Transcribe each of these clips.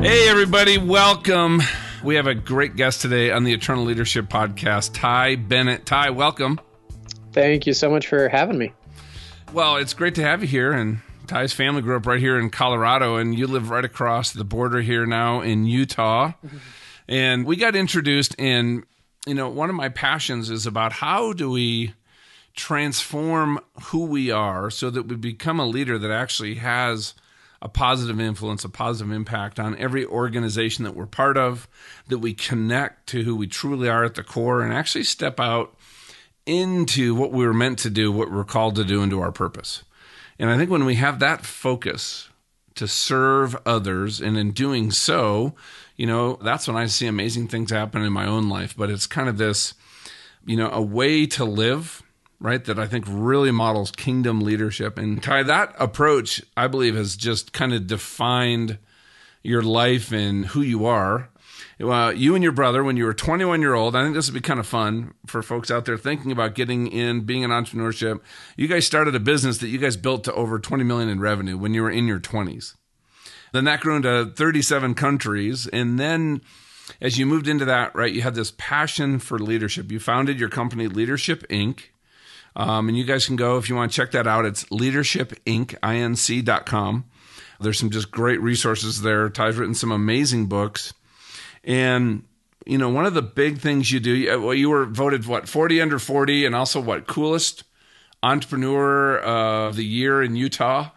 Hey, everybody, welcome. We have a great guest today on the Eternal Leadership Podcast, Ty Bennett. Ty, welcome. Thank you so much for having me. Well, it's great to have you here. And Ty's family grew up right here in Colorado, and you live right across the border here now in Utah. Mm-hmm. And we got introduced, and, you know, one of my passions is about how do we transform who we are so that we become a leader that actually has a positive influence, a positive impact on every organization that we're part of, that we connect to who we truly are at the core and actually step out into what we were meant to do, what we're called to do, into our purpose. And I think when we have that focus to serve others, and in doing so, you know, that's when I see amazing things happen in my own life. But it's kind of this, you know, a way to live right? That I think really models kingdom leadership. And Ty, that approach, I believe, has just kind of defined your life and who you are. You and your brother, when you were 21 year old, I think this would be kind of fun for folks out there thinking about getting in, being in entrepreneurship. You guys started a business that you guys built to over 20 million in revenue when you were in your 20s. Then that grew into 37 countries. And then as you moved into that, right, you had this passion for leadership. You founded your company, Leadership Inc. Um, and you guys can go if you want to check that out. It's leadershipinc.com. There's some just great resources there. Ty's written some amazing books. And, you know, one of the big things you do, well, you were voted, what, 40 under 40 and also what, coolest entrepreneur of the year in Utah?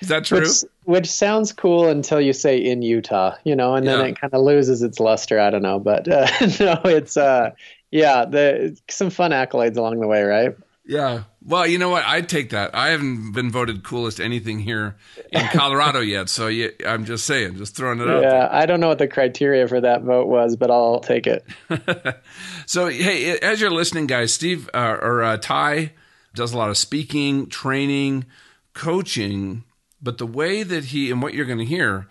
Is that true? Which, which sounds cool until you say in Utah, you know, and then yeah. it kind of loses its luster. I don't know. But uh, no, it's, uh, yeah, the, some fun accolades along the way, right? Yeah. Well, you know what? I'd take that. I haven't been voted coolest anything here in Colorado yet, so yeah, I'm just saying, just throwing it out. Yeah. I don't know what the criteria for that vote was, but I'll take it. so, hey, as you're listening, guys, Steve uh, or uh, Ty does a lot of speaking, training, coaching, but the way that he and what you're going to hear,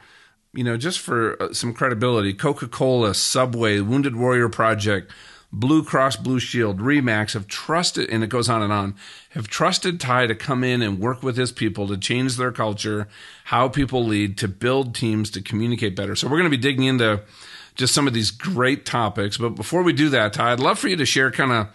you know, just for uh, some credibility, Coca-Cola, Subway, Wounded Warrior Project Blue Cross Blue Shield, Remax have trusted, and it goes on and on, have trusted Ty to come in and work with his people to change their culture, how people lead, to build teams, to communicate better. So we're going to be digging into just some of these great topics. But before we do that, Ty, I'd love for you to share kind of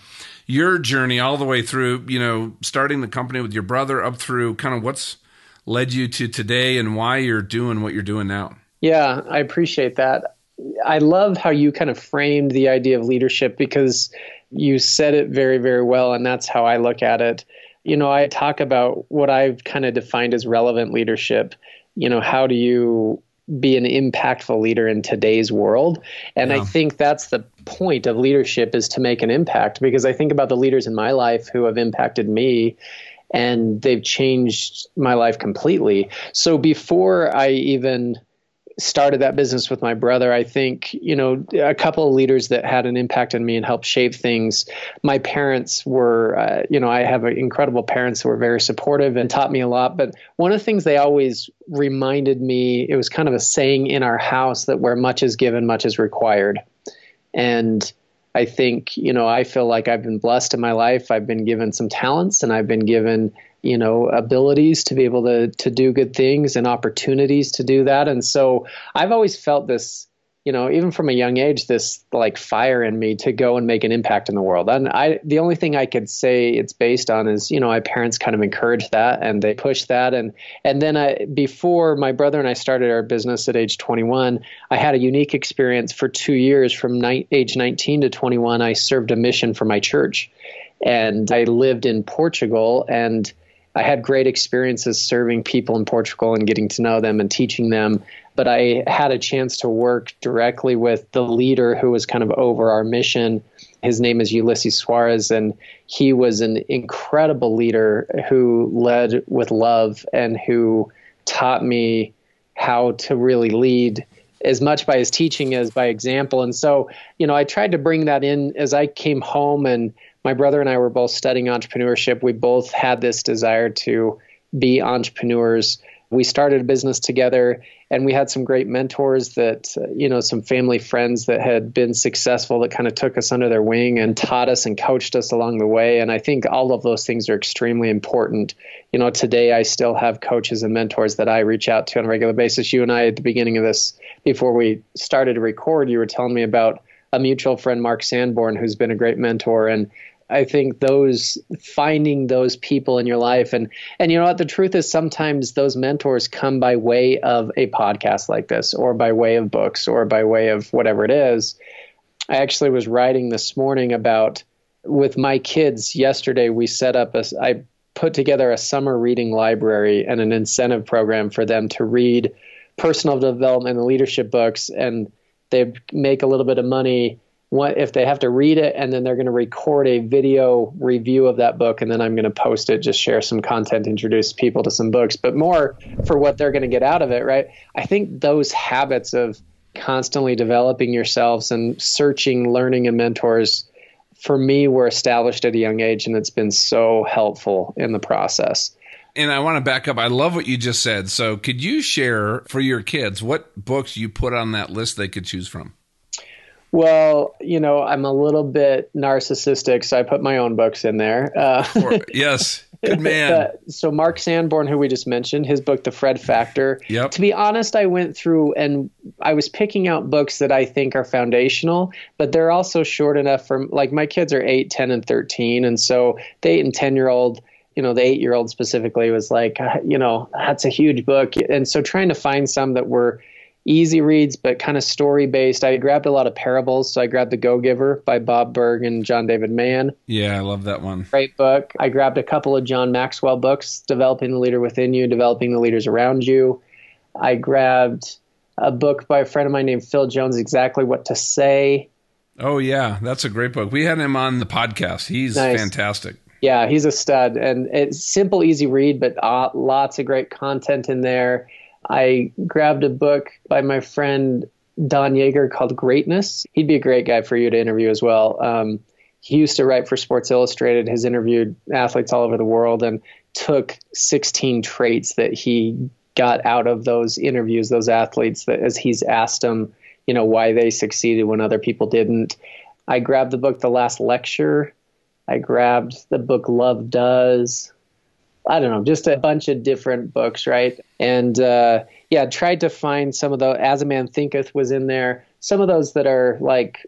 your journey all the way through, you know, starting the company with your brother up through kind of what's led you to today and why you're doing what you're doing now. Yeah, I appreciate that. I love how you kind of framed the idea of leadership because you said it very, very well. And that's how I look at it. You know, I talk about what I've kind of defined as relevant leadership. You know, how do you be an impactful leader in today's world? And yeah. I think that's the point of leadership is to make an impact because I think about the leaders in my life who have impacted me and they've changed my life completely. So before I even started that business with my brother, I think, you know, a couple of leaders that had an impact on me and helped shape things. My parents were, uh, you know, I have incredible parents who were very supportive and taught me a lot. But one of the things they always reminded me, it was kind of a saying in our house that where much is given, much is required. And I think, you know, I feel like I've been blessed in my life. I've been given some talents and I've been given you know abilities to be able to to do good things and opportunities to do that. And so i've always felt this you know even from a young age this like fire in me to go and make an impact in the world. And i the only thing i could say it's based on is you know my parents kind of encouraged that and they pushed that. And and then i before my brother and i started our business at age 21 i had a unique experience for two years from ni- age 19 to 21 i served a mission for my church. And i lived in portugal and I had great experiences serving people in Portugal and getting to know them and teaching them. But I had a chance to work directly with the leader who was kind of over our mission. His name is Ulisses Soares, and he was an incredible leader who led with love and who taught me how to really lead as much by his teaching as by example. And so, you know, I tried to bring that in as I came home and my brother and I were both studying entrepreneurship. We both had this desire to be entrepreneurs. we started a business together and we had some great mentors that uh, you know some family friends that had been successful that kind of took us under their wing and taught us and coached us along the way and i think all of those things are extremely important you know today i still have coaches and mentors that i reach out to on a regular basis you and i at the beginning of this before we started to record you were telling me about a mutual friend mark sanborn who's been a great mentor. And I think those finding those people in your life and and you know what? The truth is sometimes those mentors come by way of a podcast like this or by way of books or by way of whatever it is. I actually was writing this morning about with my kids yesterday we set up a I put together a summer reading library and an incentive program for them to read personal development and leadership books. And they make a little bit of money what if they have to read it and then they're going to record a video review of that book and then I'm going to post it just share some content introduce people to some books. But more for what they're going to get out of it right? I think those habits of constantly developing yourselves and searching learning and mentors for me were established at a young age and it's been so helpful in the process and I want to back up. I love what you just said. So, could you share for your kids what books you put on that list they could choose from? Well, you know, I'm a little bit narcissistic, so I put my own books in there. Uh, yes, good man. so Mark Sanborn, who we just mentioned, his book, The Fred Factor. Yep. To be honest, I went through and I was picking out books that I think are foundational, but they're also short enough for like my kids are eight, ten, and thirteen, and so the eight and ten year old you know the eight year old specifically was like uh, you know that's a huge book and so trying to find some that were easy reads, but kind of story based. I grabbed a lot of parables. So I grabbed The Go Giver by Bob Burg and John David Mann. Yeah, I love that one. Great book. I grabbed a couple of John Maxwell books, Developing the Leader Within You, Developing the Leaders Around You. I grabbed a book by a friend of mine named Phil Jones, Exactly What to Say. Oh, yeah. That's a great book. We had him on the podcast. He's nice. fantastic. Yeah, he's a stud. And it's simple, easy read, but uh, lots of great content in there. I grabbed a book by my friend Don Yaeger called Greatness. He'd be a great guy for you to interview as well. Um, he used to write for Sports Illustrated, has interviewed athletes all over the world, and took 16 traits that he got out of those interviews, those athletes, that as he's asked them, you know, why they succeeded when other people didn't. I grabbed the book The Last Lecture. I grabbed the book Love Does. I don't know, just a bunch of different books, right? And uh, yeah, tried to find some of the As a Man Thinketh was in there. Some of those that are like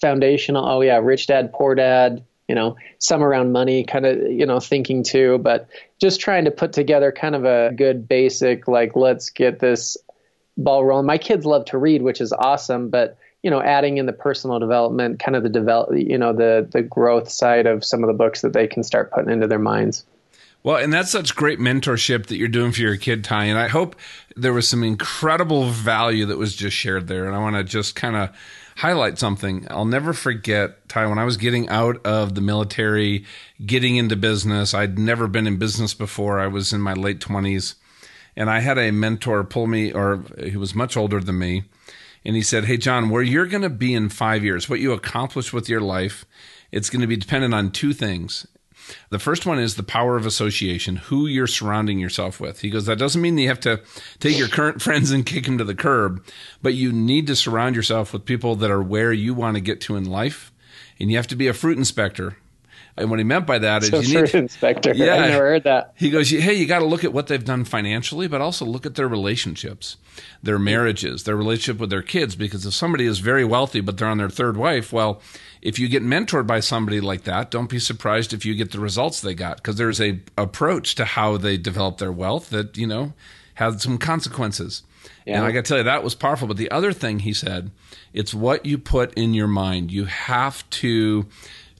foundational. Oh yeah, Rich Dad Poor Dad. You know, some around money, kind of you know thinking too, but just trying to put together kind of a good basic like let's get this ball rolling. My kids love to read, which is awesome, but you know, adding in the personal development, kind of the develop, you know, the the growth side of some of the books that they can start putting into their minds. Well, and that's such great mentorship that you're doing for your kid, Ty. And I hope there was some incredible value that was just shared there. And I want to just kind of highlight something. I'll never forget, Ty, when I was getting out of the military, getting into business. I'd never been in business before. I was in my late 20s. And I had a mentor pull me, or he was much older than me. And he said, Hey, John, where you're going to be in five years, what you accomplish with your life, it's going to be dependent on two things. The first one is the power of association, who you're surrounding yourself with. He goes, that doesn't mean you have to take your current friends and kick them to the curb, but you need to surround yourself with people that are where you want to get to in life. And you have to be a fruit inspector. And what he meant by that is so you need inspector. Yeah, I never heard that. He goes, hey, you got to look at what they've done financially, but also look at their relationships, their marriages, their relationship with their kids. Because if somebody is very wealthy but they're on their third wife, well, if you get mentored by somebody like that, don't be surprised if you get the results they got because there's a approach to how they develop their wealth that you know had some consequences. Yeah. And I got to tell you that was powerful. But the other thing he said, it's what you put in your mind. You have to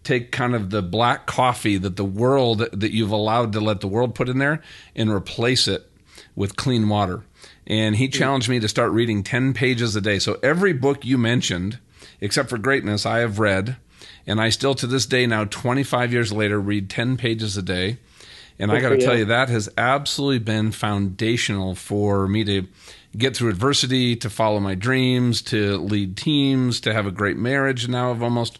take kind of the black coffee that the world that you've allowed to let the world put in there and replace it with clean water. And he hmm. challenged me to start reading 10 pages a day. So every book you mentioned except for greatness, I have read, and I still to this day now, 25 years later, read 10 pages a day. And Good I got to tell you, that has absolutely been foundational for me to get through adversity, to follow my dreams, to lead teams, to have a great marriage now of almost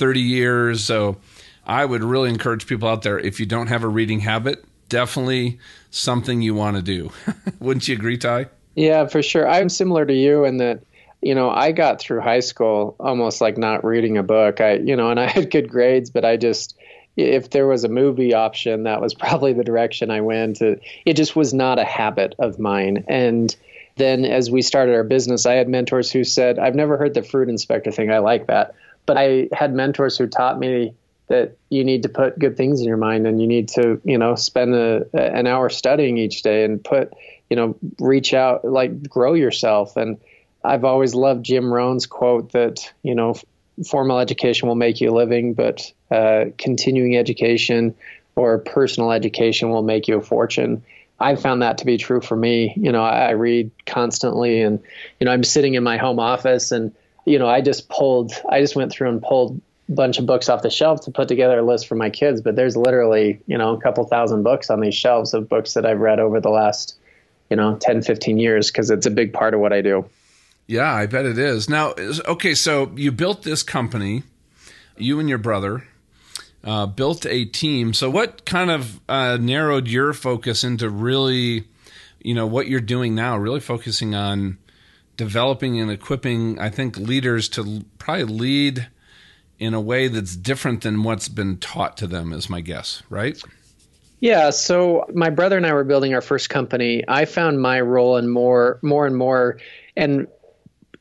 30 years. So I would really encourage people out there if you don't have a reading habit, definitely something you want to do. Wouldn't you agree, Ty? Yeah, for sure. I'm similar to you in that, you know, I got through high school almost like not reading a book. I, you know, and I had good grades, but I just, if there was a movie option, that was probably the direction I went. It just was not a habit of mine. And then as we started our business, I had mentors who said, I've never heard the fruit inspector thing. I like that. But I had mentors who taught me that you need to put good things in your mind and you need to, you know, spend a, an hour studying each day and put, you know, reach out, like grow yourself. And I've always loved Jim Rohn's quote that, you know, formal education will make you a living, but uh, continuing education or personal education will make you a fortune. I found that to be true for me. You know, I, I read constantly, and you know, I'm sitting in my home office, and you know, I just pulled, I just went through and pulled a bunch of books off the shelf to put together a list for my kids. But there's literally, you know, a couple thousand books on these shelves of books that I've read over the last, you know, 10, 15 years because it's a big part of what I do. Yeah, I bet it is. Now, okay, so you built this company, you and your brother uh, built a team. So, what kind of uh, narrowed your focus into really, you know, what you're doing now? Really focusing on developing and equipping, I think, leaders to probably lead in a way that's different than what's been taught to them, is my guess, right? Yeah, so my brother and I were building our first company. I found my role in more, more and more, and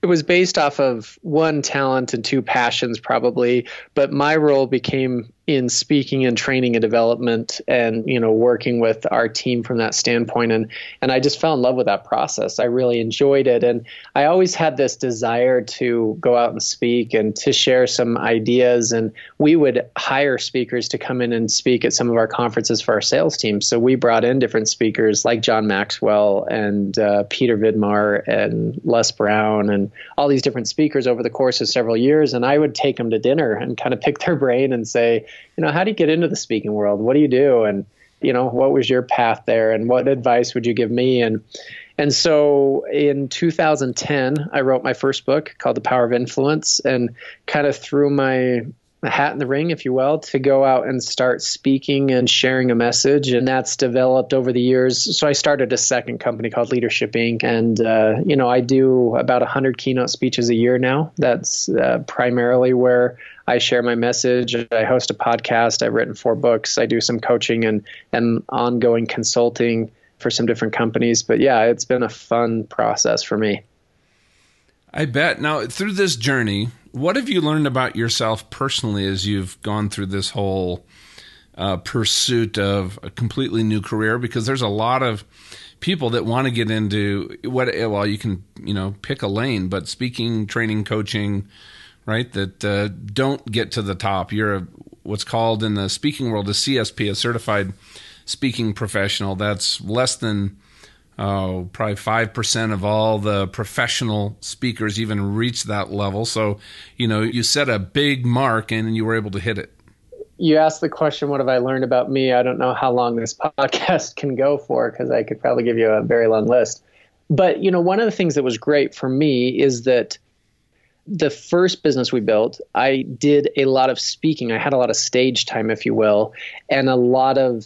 it was based off of one talent and two passions probably but my role became in speaking and training and development and you know working with our team from that standpoint. And and I just fell in love with that process. I really enjoyed it. And I always had this desire to go out and speak and to share some ideas. And we would hire speakers to come in and speak at some of our conferences for our sales team. So we brought in different speakers like John Maxwell and uh, Peter Vidmar and Les Brown and all these different speakers over the course of several years. And I would take them to dinner and kind of pick their brain and say you know, how do you get into the speaking world? What do you do? And, you know, what was your path there? And what advice would you give me? And, and so in 2010, I wrote my first book called The Power of Influence and kind of threw my hat in the ring, if you will, to go out and start speaking and sharing a message. And that's developed over the years. So I started a second company called Leadership Inc. And, uh, you know, I do about 100 keynote speeches a year now. That's uh, primarily where I share my message. I host a podcast. I've written four books. I do some coaching and, and ongoing consulting for some different companies. But yeah, it's been a fun process for me. I bet. Now, through this journey, what have you learned about yourself personally as you've gone through this whole uh, pursuit of a completely new career? Because there's a lot of people that want to get into what, well, you can, you know, pick a lane, but speaking, training, coaching, right? That uh, don't get to the top. You're a, what's called in the speaking world a CSP, a certified speaking professional. That's less than oh, probably five percent of all the professional speakers even reach that level. So, you know, you set a big mark and you were able to hit it. You asked the question, "What have I learned about me?" I don't know how long this podcast can go for because I could probably give you a very long list. But you know, one of the things that was great for me is that the first business we built, I did a lot of speaking. I had a lot of stage time, if you will, and a lot of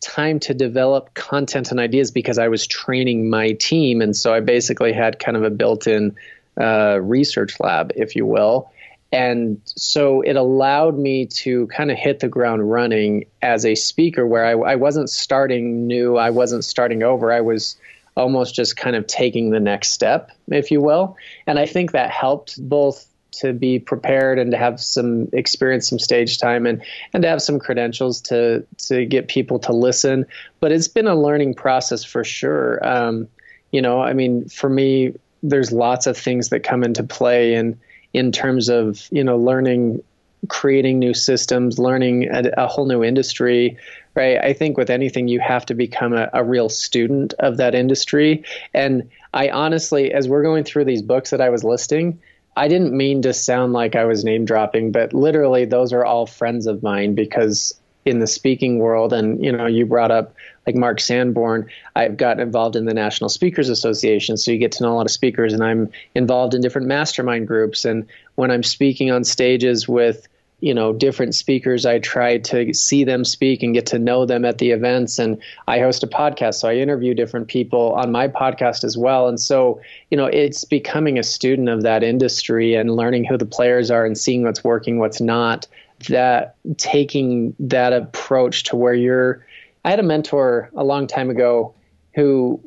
time to develop content and ideas because I was training my team. And so I basically had kind of a built in uh, research lab, if you will. And so it allowed me to kind of hit the ground running as a speaker where I, I wasn't starting new, I wasn't starting over. I was almost just kind of taking the next step, if you will. And I think that helped both to be prepared and to have some experience, some stage time, and and to have some credentials to to get people to listen. But it's been a learning process for sure. Um, you know, I mean, for me, there's lots of things that come into play in in terms of you know learning creating new systems, learning a, a, whole new industry, right? I think with anything, you have to become a, a, real student of that industry. And I honestly, as we're going through these books that I was listing, I didn't mean to sound like I was name dropping, but literally, those are all friends of mine because in the speaking world, and you know, you brought up like Mark Sanborn, I've got involved in the National Speakers Association, so you get to know a lot of speakers, and I'm involved in different mastermind groups. And when I'm speaking on stages with you know different speakers. I try to see them speak and get to know them at the events. And i host a podcast so i interview different people on my podcast as well. And so you know it's becoming a student of that industry and learning who the players are and seeing what's working what's not that taking that approach to where you're i had a mentor a long time ago who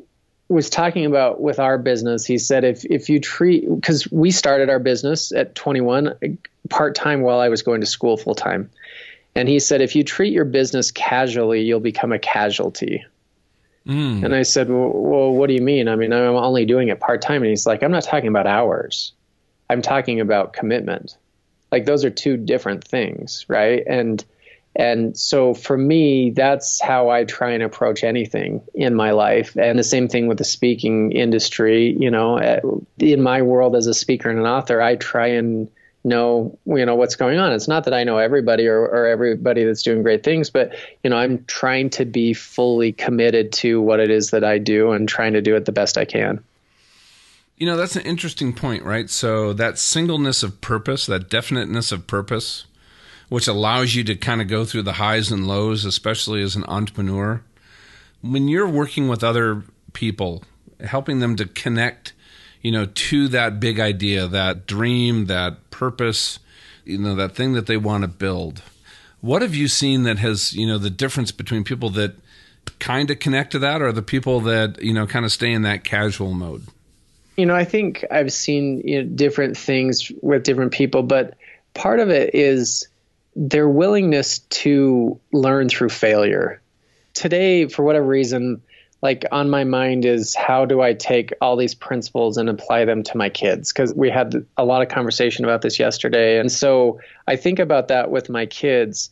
was talking about with our business he said if if you treat because we started our business at 21 part-time while i was going to school full-time. And he said if you treat your business casually you'll become a casualty. Mm. and i said well, well what do you mean? I mean i'm only doing it part-time. And he's like i'm not talking about hours. I'm talking about commitment. Like those are two different things right? And and so for me, that's how I try and approach anything in my life. And the same thing with the speaking industry. You know, uh, in my world as a speaker and an author, I try and know you know what's going on it's not that i know everybody or, or everybody that's doing great things but you know i'm trying to be fully committed to what it is that i do and trying to do it the best i can you know that's an interesting point right so that singleness of purpose that definiteness of purpose which allows you to kind of go through the highs and lows, especially as an entrepreneur. When you're working with other people, helping them to connect, you know, to that big idea, that dream, that purpose, you know, that thing that they want to build. What have you seen that has, you know, the difference between people that kind of connect to that or the people that, you know, kind of stay in that casual mode? You know, I think I've seen you know, different things with different people, but part of it is their willingness to learn through failure. Today, for whatever reason, like on my mind is how do I take all these principles and apply them to my kids? Because we had a lot of conversation about this yesterday. And so I think about that with my kids.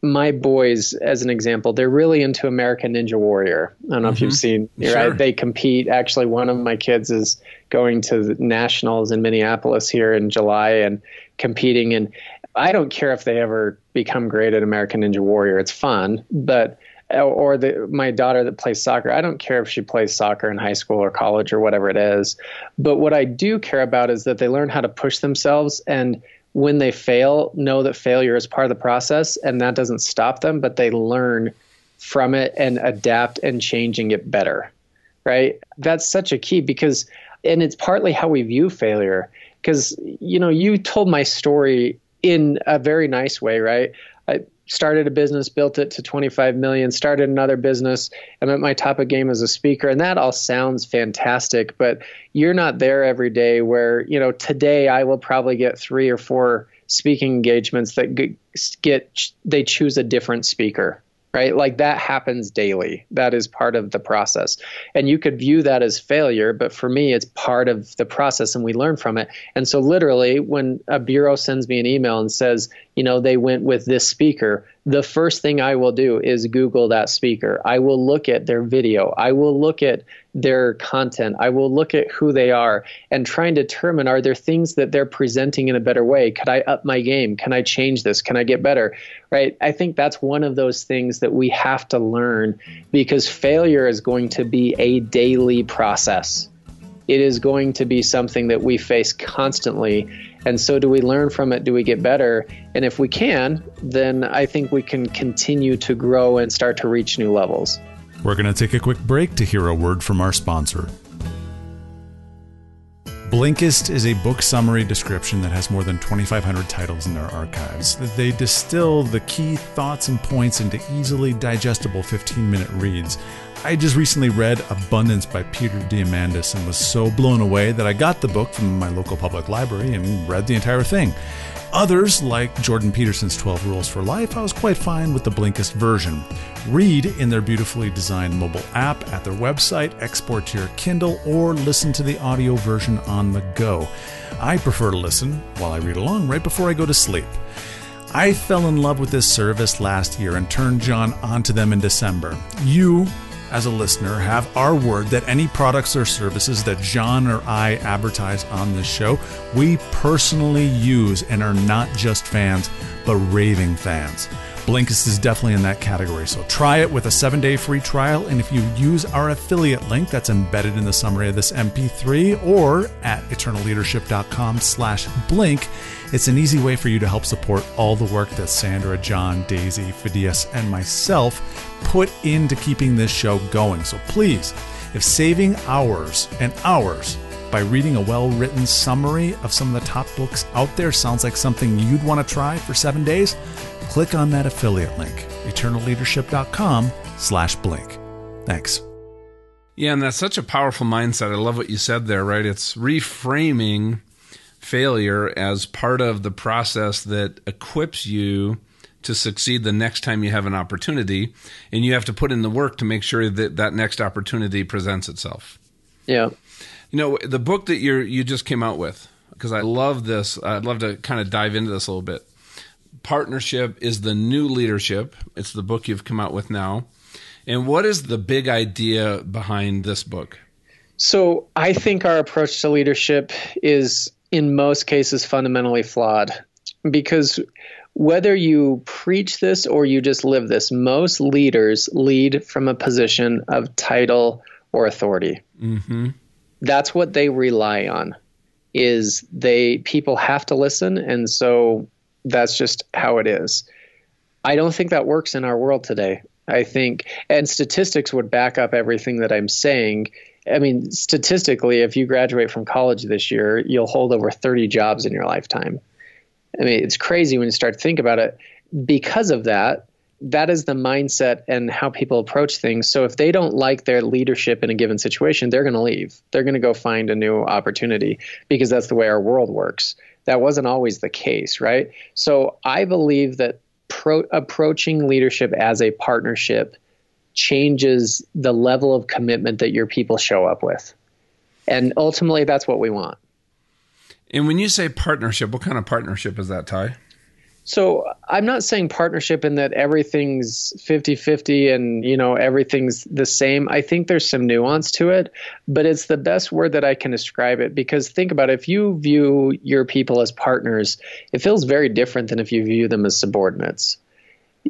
My boys, as an example, they're really into American Ninja Warrior. I don't know mm-hmm. if you've mm-hmm. seen, sure. right? They compete. Actually, one of my kids is going to the nationals in Minneapolis here in July and competing. And I don't care if they ever become great at American Ninja Warrior. It's fun, but or the my daughter that plays soccer. I don't care if she plays soccer in high school or college or whatever it is. But what I do care about is that they learn how to push themselves and when they fail, know that failure is part of the process and that doesn't stop them, but they learn from it and adapt and changing it better. Right? That's such a key because and it's partly how we view failure because you know you told my story in a very nice way, right? I started a business, built it to 25 million, started another business. I'm at my top of game as a speaker, and that all sounds fantastic, but you're not there every day where, you know, today I will probably get three or four speaking engagements that get, they choose a different speaker right? Like that happens daily. That is part of the process. And you could view that as failure, but for me, it's part of the process and we learn from it. And so, literally, when a bureau sends me an email and says, you know, they went with this speaker, the first thing I will do is Google that speaker. I will look at their video. I will look at their content. I will look at who they are and try and determine are there things that they're presenting in a better way? Could I up my game? Can I change this? Can I get better? Right? I think that's one of those things that we have to learn because failure is going to be a daily process. It is going to be something that we face constantly. And so, do we learn from it? Do we get better? And if we can, then I think we can continue to grow and start to reach new levels. We're going to take a quick break to hear a word from our sponsor. Blinkist is a book summary description that has more than 2,500 titles in their archives. They distill the key thoughts and points into easily digestible 15 minute reads. I just recently read Abundance by Peter Diamandis and was so blown away that I got the book from my local public library and read the entire thing. Others, like Jordan Peterson's 12 Rules for Life, I was quite fine with the Blinkist version. Read in their beautifully designed mobile app at their website, export to your Kindle, or listen to the audio version on the go. I prefer to listen while I read along right before I go to sleep. I fell in love with this service last year and turned John onto them in December. You as a listener, have our word that any products or services that John or I advertise on this show, we personally use and are not just fans, but raving fans. Blinkist is definitely in that category. So try it with a seven day free trial. And if you use our affiliate link that's embedded in the summary of this MP3 or at eternalleadership.com slash blink, it's an easy way for you to help support all the work that Sandra, John, Daisy, Phidias, and myself put into keeping this show going. So please, if saving hours and hours by reading a well written summary of some of the top books out there sounds like something you'd want to try for seven days, click on that affiliate link, eternalleadership.com slash blink. Thanks. Yeah, and that's such a powerful mindset. I love what you said there, right? It's reframing failure as part of the process that equips you to succeed the next time you have an opportunity. And you have to put in the work to make sure that that next opportunity presents itself. Yeah. You know, the book that you you just came out with, because I love this. I'd love to kind of dive into this a little bit. Partnership is the new leadership. It's the book you've come out with now. And what is the big idea behind this book? So, I think our approach to leadership is in most cases fundamentally flawed because whether you preach this or you just live this, most leaders lead from a position of title or authority. Mm-hmm. That's what they rely on. Is they people have to listen, and so that's just how it is. I don't think that works in our world today. I think, and statistics would back up everything that I'm saying. I mean, statistically, if you graduate from college this year, you'll hold over 30 jobs in your lifetime. I mean, it's crazy when you start to think about it. Because of that, that is the mindset and how people approach things. So if they don't like their leadership in a given situation, they're going to leave. They're going to go find a new opportunity because that's the way our world works. That wasn't always the case, right? So I believe that pro- approaching leadership as a partnership changes the level of commitment that your people show up with. And ultimately, that's what we want. And when you say partnership, what kind of partnership is that, Ty? So I'm not saying partnership in that everything's 50-50 and you know everything's the same. I think there's some nuance to it, but it's the best word that I can describe it because think about it, if you view your people as partners, it feels very different than if you view them as subordinates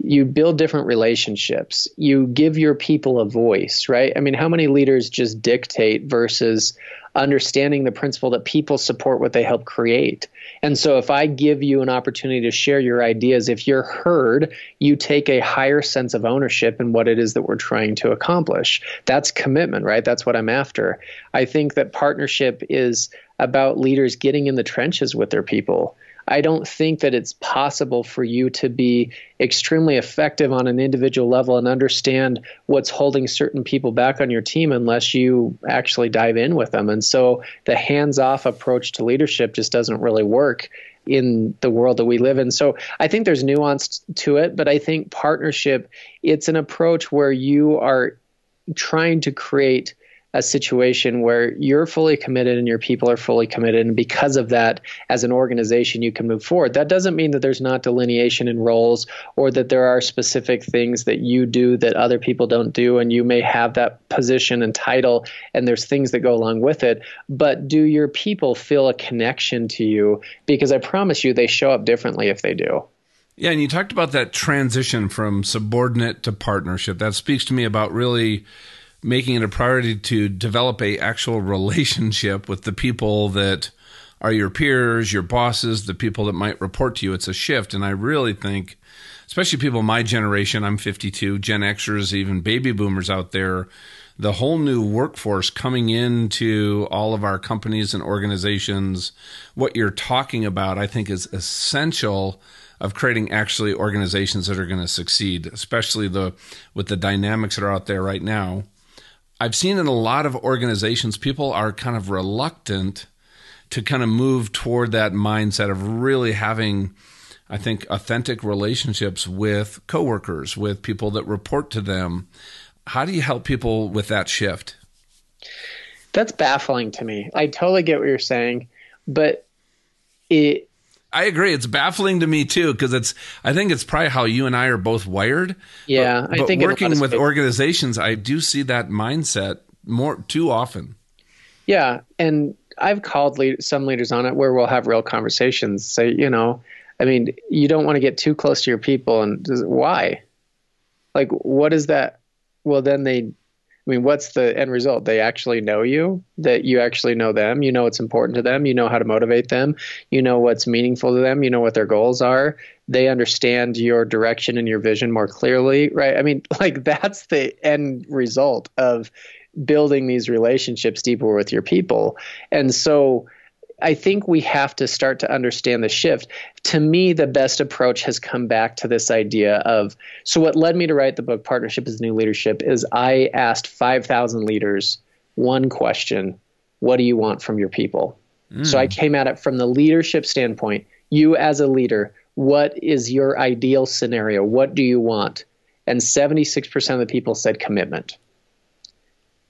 you build different relationships. You give your people a voice, right? I mean, how many leaders just dictate versus understanding the principle that people support what they help create? And so, if I give you an opportunity to share your ideas, if you're heard, you take a higher sense of ownership in what it is that we're trying to accomplish. That's commitment, right? That's what I'm after. I think that partnership is about leaders getting in the trenches with their people I don't think that it's possible for you to be extremely effective on an individual level and understand what's holding certain people back on your team unless you actually dive in with them. And so the hands off approach to leadership just doesn't really work in the world that we live in. So I think there's nuance to it, but I think partnership, it's an approach where you are trying to create a situation where you're fully committed and your people are fully committed. And because of that, as an organization, you can move forward. That doesn't mean that there's not delineation in roles or that there are specific things that you do that other people don't do. And you may have that position and title, and there's things that go along with it. But do your people feel a connection to you? Because I promise you, they show up differently if they do. Yeah, and you talked about that transition from subordinate to partnership. That speaks to me about really making it a priority to develop a actual relationship with the people that are your peers, your bosses, the people that might report to you. It's a shift, and I really think, especially people my generation, I'm 52, Gen Xers, even baby boomers out there, the whole new workforce coming into all of our companies and organizations, what you're talking about, I think is essential of creating actually organizations that are going to succeed, especially the with the dynamics that are out there right now. I've seen in a lot of organizations, people are kind of reluctant to kind of move toward that mindset of really having, I think, authentic relationships with coworkers, with people that report to them. How do you help people with that shift? That's baffling to me. I totally get what you're saying, but it I agree. It's baffling to me too because it's. I think it's probably how you and I are both wired. Yeah, but, I think working with organizations, I do see that mindset more too often. Yeah, and I've called lead, some leaders on it where we'll have real conversations. Say, you know, I mean, you don't want to get too close to your people. And why? Like, what is that? Well, then they I mean, what's the end result? They actually know you, that you actually know them, you know what's important to them, you know how to motivate them, you know what's meaningful to them, you know what their goals are. They understand your direction and your vision more clearly, right? I mean, like that's the end result of building these relationships deeper with your people. And so I think we have to start to understand the shift. To me, the best approach has come back to this idea of so, what led me to write the book, Partnership is New Leadership, is I asked 5,000 leaders one question What do you want from your people? Mm. So, I came at it from the leadership standpoint. You, as a leader, what is your ideal scenario? What do you want? And 76% of the people said commitment.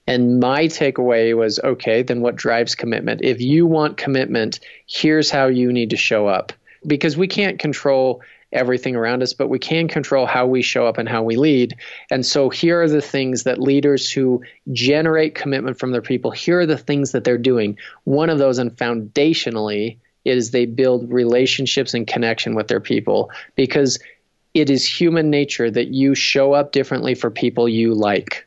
And my takeaway was okay, then what drives commitment? If you want commitment, here's how you need to show up. Because we can't control everything around us, but we can control how we show up and how we lead. And so here are the things that leaders who generate commitment from their people, here are the things that they're doing. One of those, and foundationally, is they build relationships and connection with their people because it is human nature that you show up differently for people you like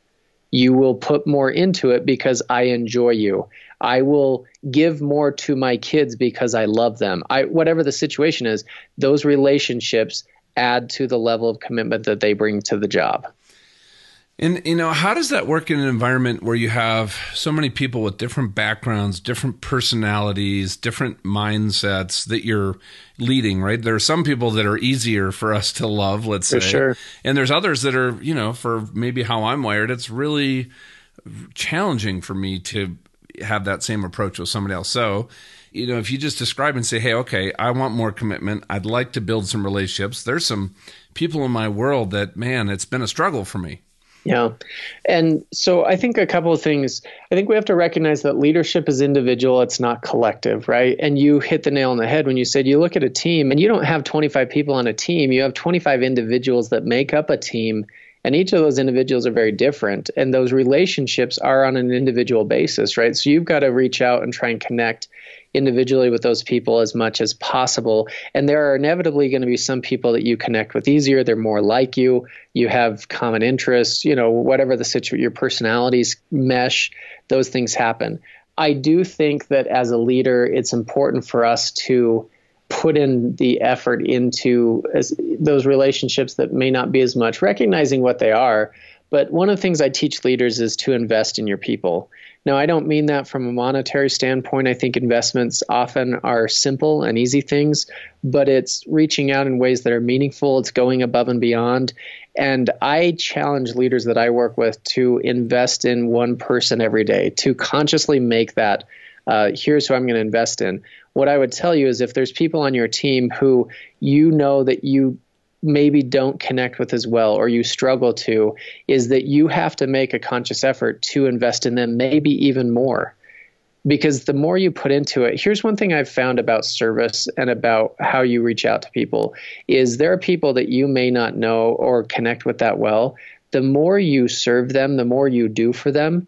you will put more into it because I enjoy you. I will give more to my kids because I love them. I whatever the situation is, those relationships add to the level of commitment that they bring to the job. And you know, how does that work in an environment where you have so many people with different backgrounds, different personalities, different mindsets that you're leading, right? There are some people that are easier for us to love, let's for say. Sure. And there's others that are, you know, for maybe how I'm wired, it's really challenging for me to have that same approach with somebody else. So, you know, if you just describe and say, "Hey, okay, I want more commitment. I'd like to build some relationships." There's some people in my world that, man, it's been a struggle for me yeah. And so I think a couple of things. I think we have to recognize that leadership is individual, it's not collective, right? And you hit the nail on the head when you said you look at a team and you don't have 25 people on a team, you have 25 individuals that make up a team. And each of those individuals are very different. And those relationships are on an individual basis, right? So you've got to reach out and try and connect individually with those people as much as possible. And there are inevitably going to be some people that you connect with easier. They're more like you. You have common interests, you know, whatever the situation, your personalities mesh, those things happen. I do think that as a leader, it's important for us to put in the effort into as, those relationships that may not be as much, recognizing what they are. But one of the things I teach leaders is to invest in your people. Now, I don't mean that from a monetary standpoint. I think investments often are simple and easy things, but it's reaching out in ways that are meaningful. It's going above and beyond. And I challenge leaders that I work with to invest in one person every day, to consciously make that uh, here's who I'm going to invest in. What I would tell you is if there's people on your team who you know that you maybe don't connect with as well or you struggle to is that you have to make a conscious effort to invest in them maybe even more. Because the more you put into it here's one thing i've found about service and about how you reach out to people is there are people that you may not know or connect with that well. The more you serve them the more you do for them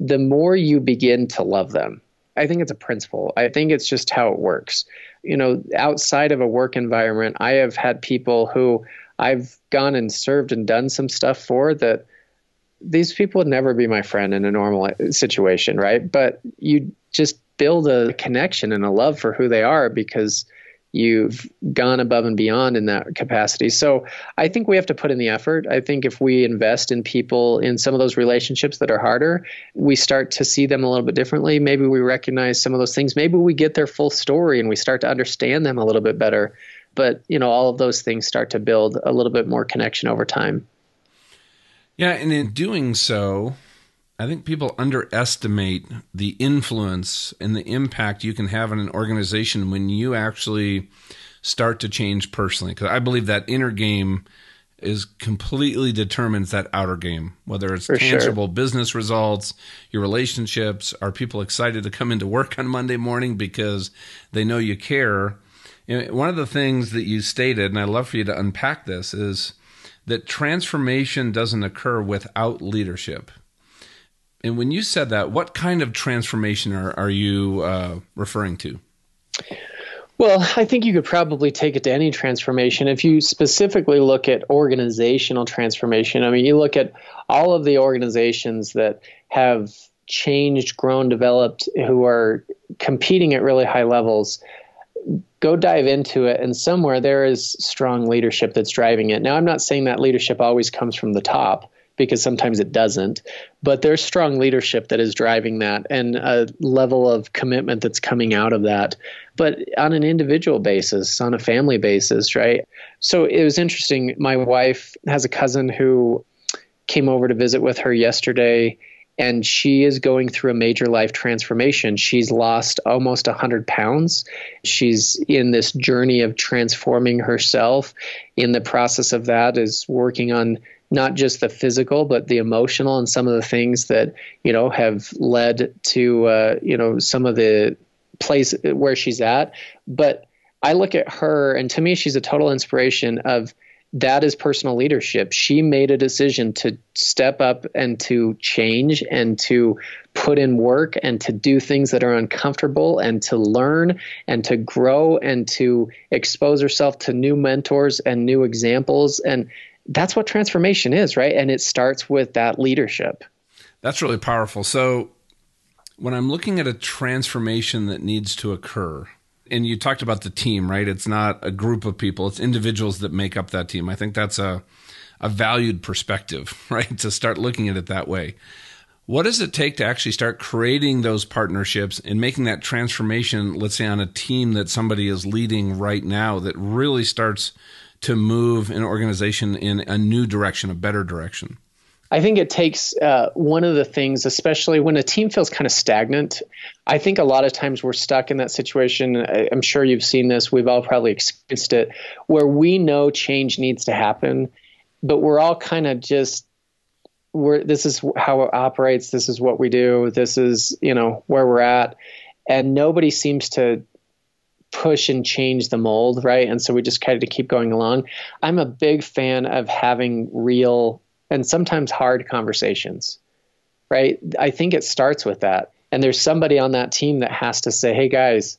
the more you begin to love them i think it's a principle i think it's just how it works you know, outside of a work environment, I have had people who I've gone and served and done some stuff for that these people would never be my friend in a normal situation, right? But you just build a connection and a love for who they are because you've gone above and beyond in that capacity. So I think we have to put in the effort. I think if we invest in people in some of those relationships that are harder, we start to see them a little bit differently. Maybe we recognize some of those things. Maybe we get their full story and we start to understand them a little bit better. But, you know, all of those things start to build a little bit more connection over time. Yeah, and in doing so, I think people underestimate the influence and the impact you can have on an organization when you actually start to change personally. Because I believe that inner game is completely determines that outer game, whether it's For tangible sure. business results, your relationships. Are people excited to come into work on Monday morning because they know you care? One of the things that you stated, and I'd love for you to unpack this, is that transformation doesn't occur without leadership. And when you said that, what kind of transformation are, are you uh, referring to? Well, I think you could probably take it to any transformation. If you specifically look at organizational transformation, I mean, you look at all of the organizations that have changed, grown, developed, who are competing at really high levels, go dive into it. And somewhere there is strong leadership that's driving it. Now, I'm not saying that leadership always comes from the top because sometimes it doesn't. But there's strong leadership that is driving that and a level of commitment that's coming out of that. But on an individual basis, on a family basis, right? So it was interesting. My wife has a cousin who came over to visit with her yesterday and she is going through a major life transformation. She's lost almost 100 pounds. She's in this journey of transforming herself. In the process of that, is working on not just the physical but the emotional and some of the things that you know have led to uh, you know some of the place where she's at. But i look at her and to me she's a total inspiration of that is personal leadership. She made a decision to step up and to change and to put in work and to do things that are uncomfortable and to learn and to grow and to expose herself to new mentors and new examples. And that's what transformation is, right? And it starts with that leadership. That's really powerful. So, when I'm looking at a transformation that needs to occur, and you talked about the team, right? It's not a group of people, it's individuals that make up that team. I think that's a, a valued perspective, right? To start looking at it that way. What does it take to actually start creating those partnerships and making that transformation, let's say on a team that somebody is leading right now, that really starts to move an organization in a new direction, a better direction? I think it takes uh, one of the things, especially when a team feels kind of stagnant. I think a lot of times we're stuck in that situation. I'm sure you've seen this. We've all probably experienced it, where we know change needs to happen, but we're all kind of just we're this is how it operates. This is what we do. This is you know where we're at, and nobody seems to push and change the mold, right? And so we just kind of keep going along. I'm a big fan of having real and sometimes hard conversations, right? I think it starts with that. And there's somebody on that team that has to say, hey guys,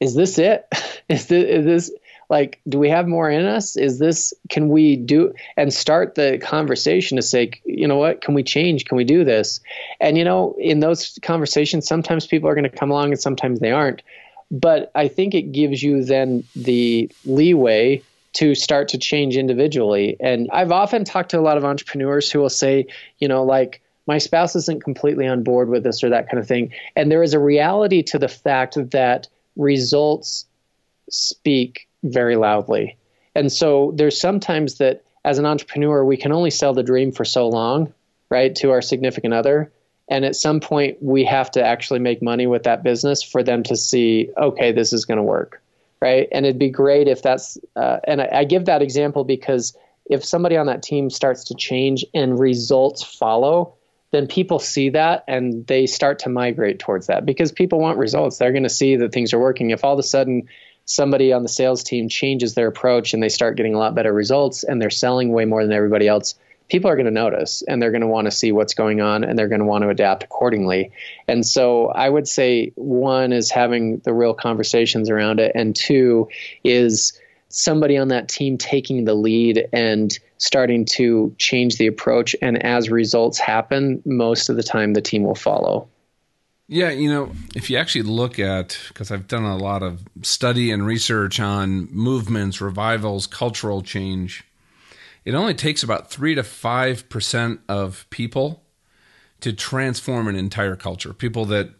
is this it? Is this, is this like, do we have more in us? Is this, can we do, and start the conversation to say, you know what, can we change? Can we do this? And, you know, in those conversations, sometimes people are going to come along and sometimes they aren't but I think it gives you then the leeway to start to change individually. And I've often talked to a lot of entrepreneurs who will say, you know, like, my spouse isn't completely on board with this or that kind of thing. And there is a reality to the fact that results speak very loudly. And so there's sometimes that as an entrepreneur, we can only sell the dream for so long, right, to our significant other and at some point we have to actually make money with that business for them to see okay this is going to work right? And it'd be great if that's uh, and I, I give that example because if somebody on that team starts to change and results follow then people see that and they start to migrate towards that because people want results. They're going to see that things are working. If all of a sudden somebody on the sales team changes their approach and they start getting a lot better results and they're selling way more than everybody else people are going to notice and they're going to want to see what's going on and they're going to want to adapt accordingly. And so I would say one is having the real conversations around it, and two is somebody on that team taking the lead and starting to change the approach. And as results happen, most of the time the team will follow. Yeah, you know, if you actually look at, because I've done a lot of study and research on movements, revivals, cultural change, it only takes about 3 to 5% of people to transform an entire culture. People that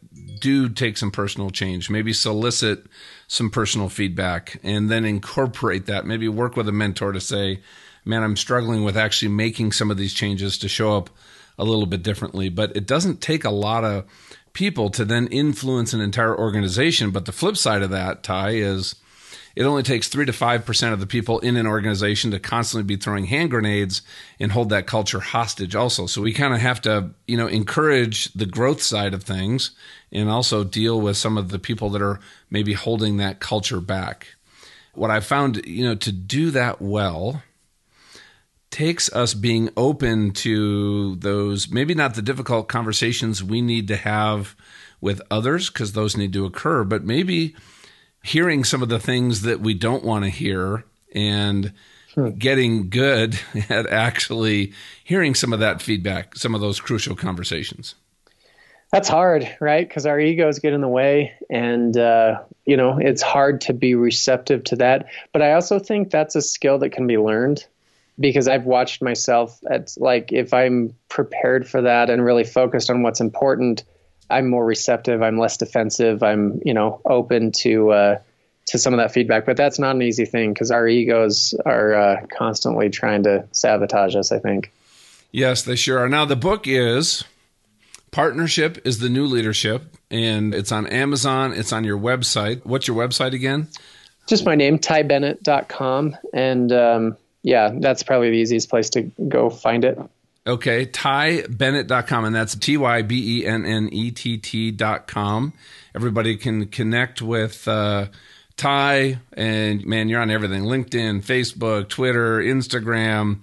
do take some personal change, maybe solicit some personal feedback, and then incorporate that. Maybe work with a mentor to say, man, I'm struggling with actually making some of these changes to show up a little bit differently. But it doesn't take a lot of people to then influence an entire organization. But the flip side of that, Ty, is it only takes three to five percent of the people in an organization to constantly be throwing hand grenades and hold that culture hostage also. So we kind of have to, you know, encourage the growth side of things and also deal with some of the people that are maybe holding that culture back. What I found, you know, to do that well takes us being open to those maybe not the difficult conversations we need to have with others because those need to occur, but maybe hearing some of the things that we don't want to hear and getting good at actually hearing some of that feedback, some of those crucial conversations. That's hard, right? Because our egos get in the way, and uh, you know it's hard to be receptive to that. But I also think that's a skill that can be learned because I've watched myself at like if I'm prepared for that and really focused on what's important, I'm more receptive. I'm less defensive. I'm you know open to uh, to some of that feedback. But that's not an easy thing because our egos are uh, constantly trying to sabotage us. I think. Yes, they sure are. Now the book is Partnership is the New Leadership, and it's on Amazon. It's on your website. What's your website again? Just my name, tybennett.com. And um, yeah, that's probably the easiest place to go find it. Okay, tybennett.com, and that's T Y B E N N E T T.com. Everybody can connect with uh, Ty, and man, you're on everything LinkedIn, Facebook, Twitter, Instagram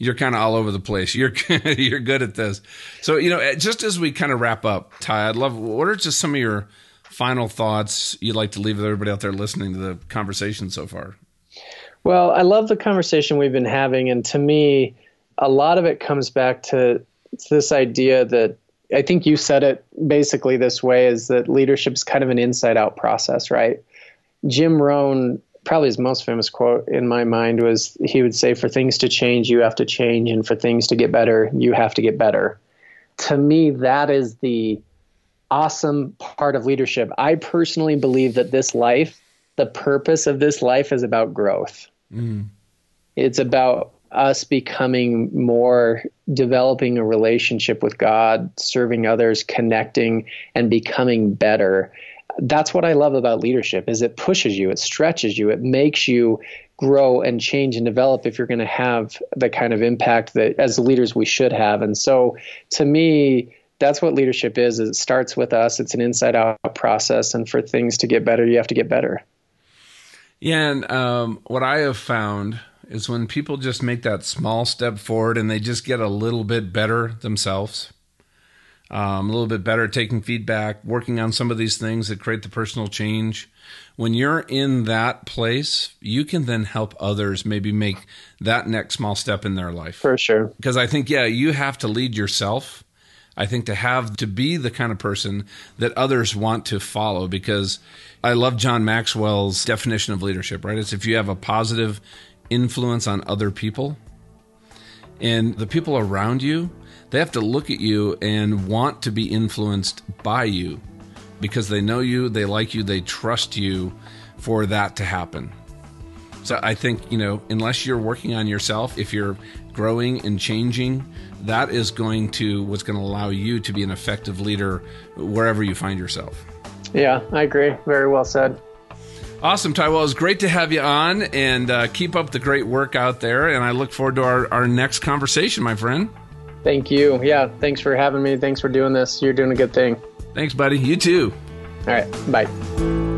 you're kind of all over the place. You're you're good at this. So you know, just as we kind of wrap up, Ty, I'd love. What are just some of your final thoughts you'd like to leave with everybody out there listening to the conversation so far? Well, I love the conversation we've been having, and to me, a lot of it comes back to, to this idea that I think you said it basically this way: is that leadership is kind of an inside-out process, right? Jim Rohn probably his most famous quote in my mind was he would say, For things to change, you have to change, and for things to get better, you have to get better. To me, that is the awesome part of leadership. I personally believe that this life, the purpose of this life is about growth. Mm. It's about us becoming more, developing a relationship with God, serving others, connecting, and becoming better that's what I love about leadership is it pushes you, it stretches you, it makes you grow and change and develop if you're going to have the kind of impact that as leaders we should have. And so to me, that's what leadership is, it starts with us. It's an inside out process. And for things to get better, you have to get better. Yeah. And um, what I have found is when people just make that small step forward and they just get a little bit better themselves um, a little bit better taking feedback, working on some of these things that create the personal change. When you're in that place, you can then help others maybe make that next small step in their life. For sure. Because I think, yeah, you have to lead yourself. I think to have to be the kind of person that others want to follow because I love John Maxwell's definition of leadership, right? It's if you have a positive influence on other people and the people around you they have to look at you and want to be influenced by you because they know you, they like you, they trust you for that to happen. So I think, you know, unless you're working on yourself, if you're growing and changing, that is going to what's going to allow you to be an effective leader wherever you find yourself. Yeah, I agree. Very well said. Awesome, Ty. Well, it's great to have you on and uh, keep up the great work out there. And I look forward to our, our next conversation, my friend. Thank you. Yeah, thanks for having me. Thanks for doing this. You're doing a good thing. Thanks, buddy. You too. All right. Bye.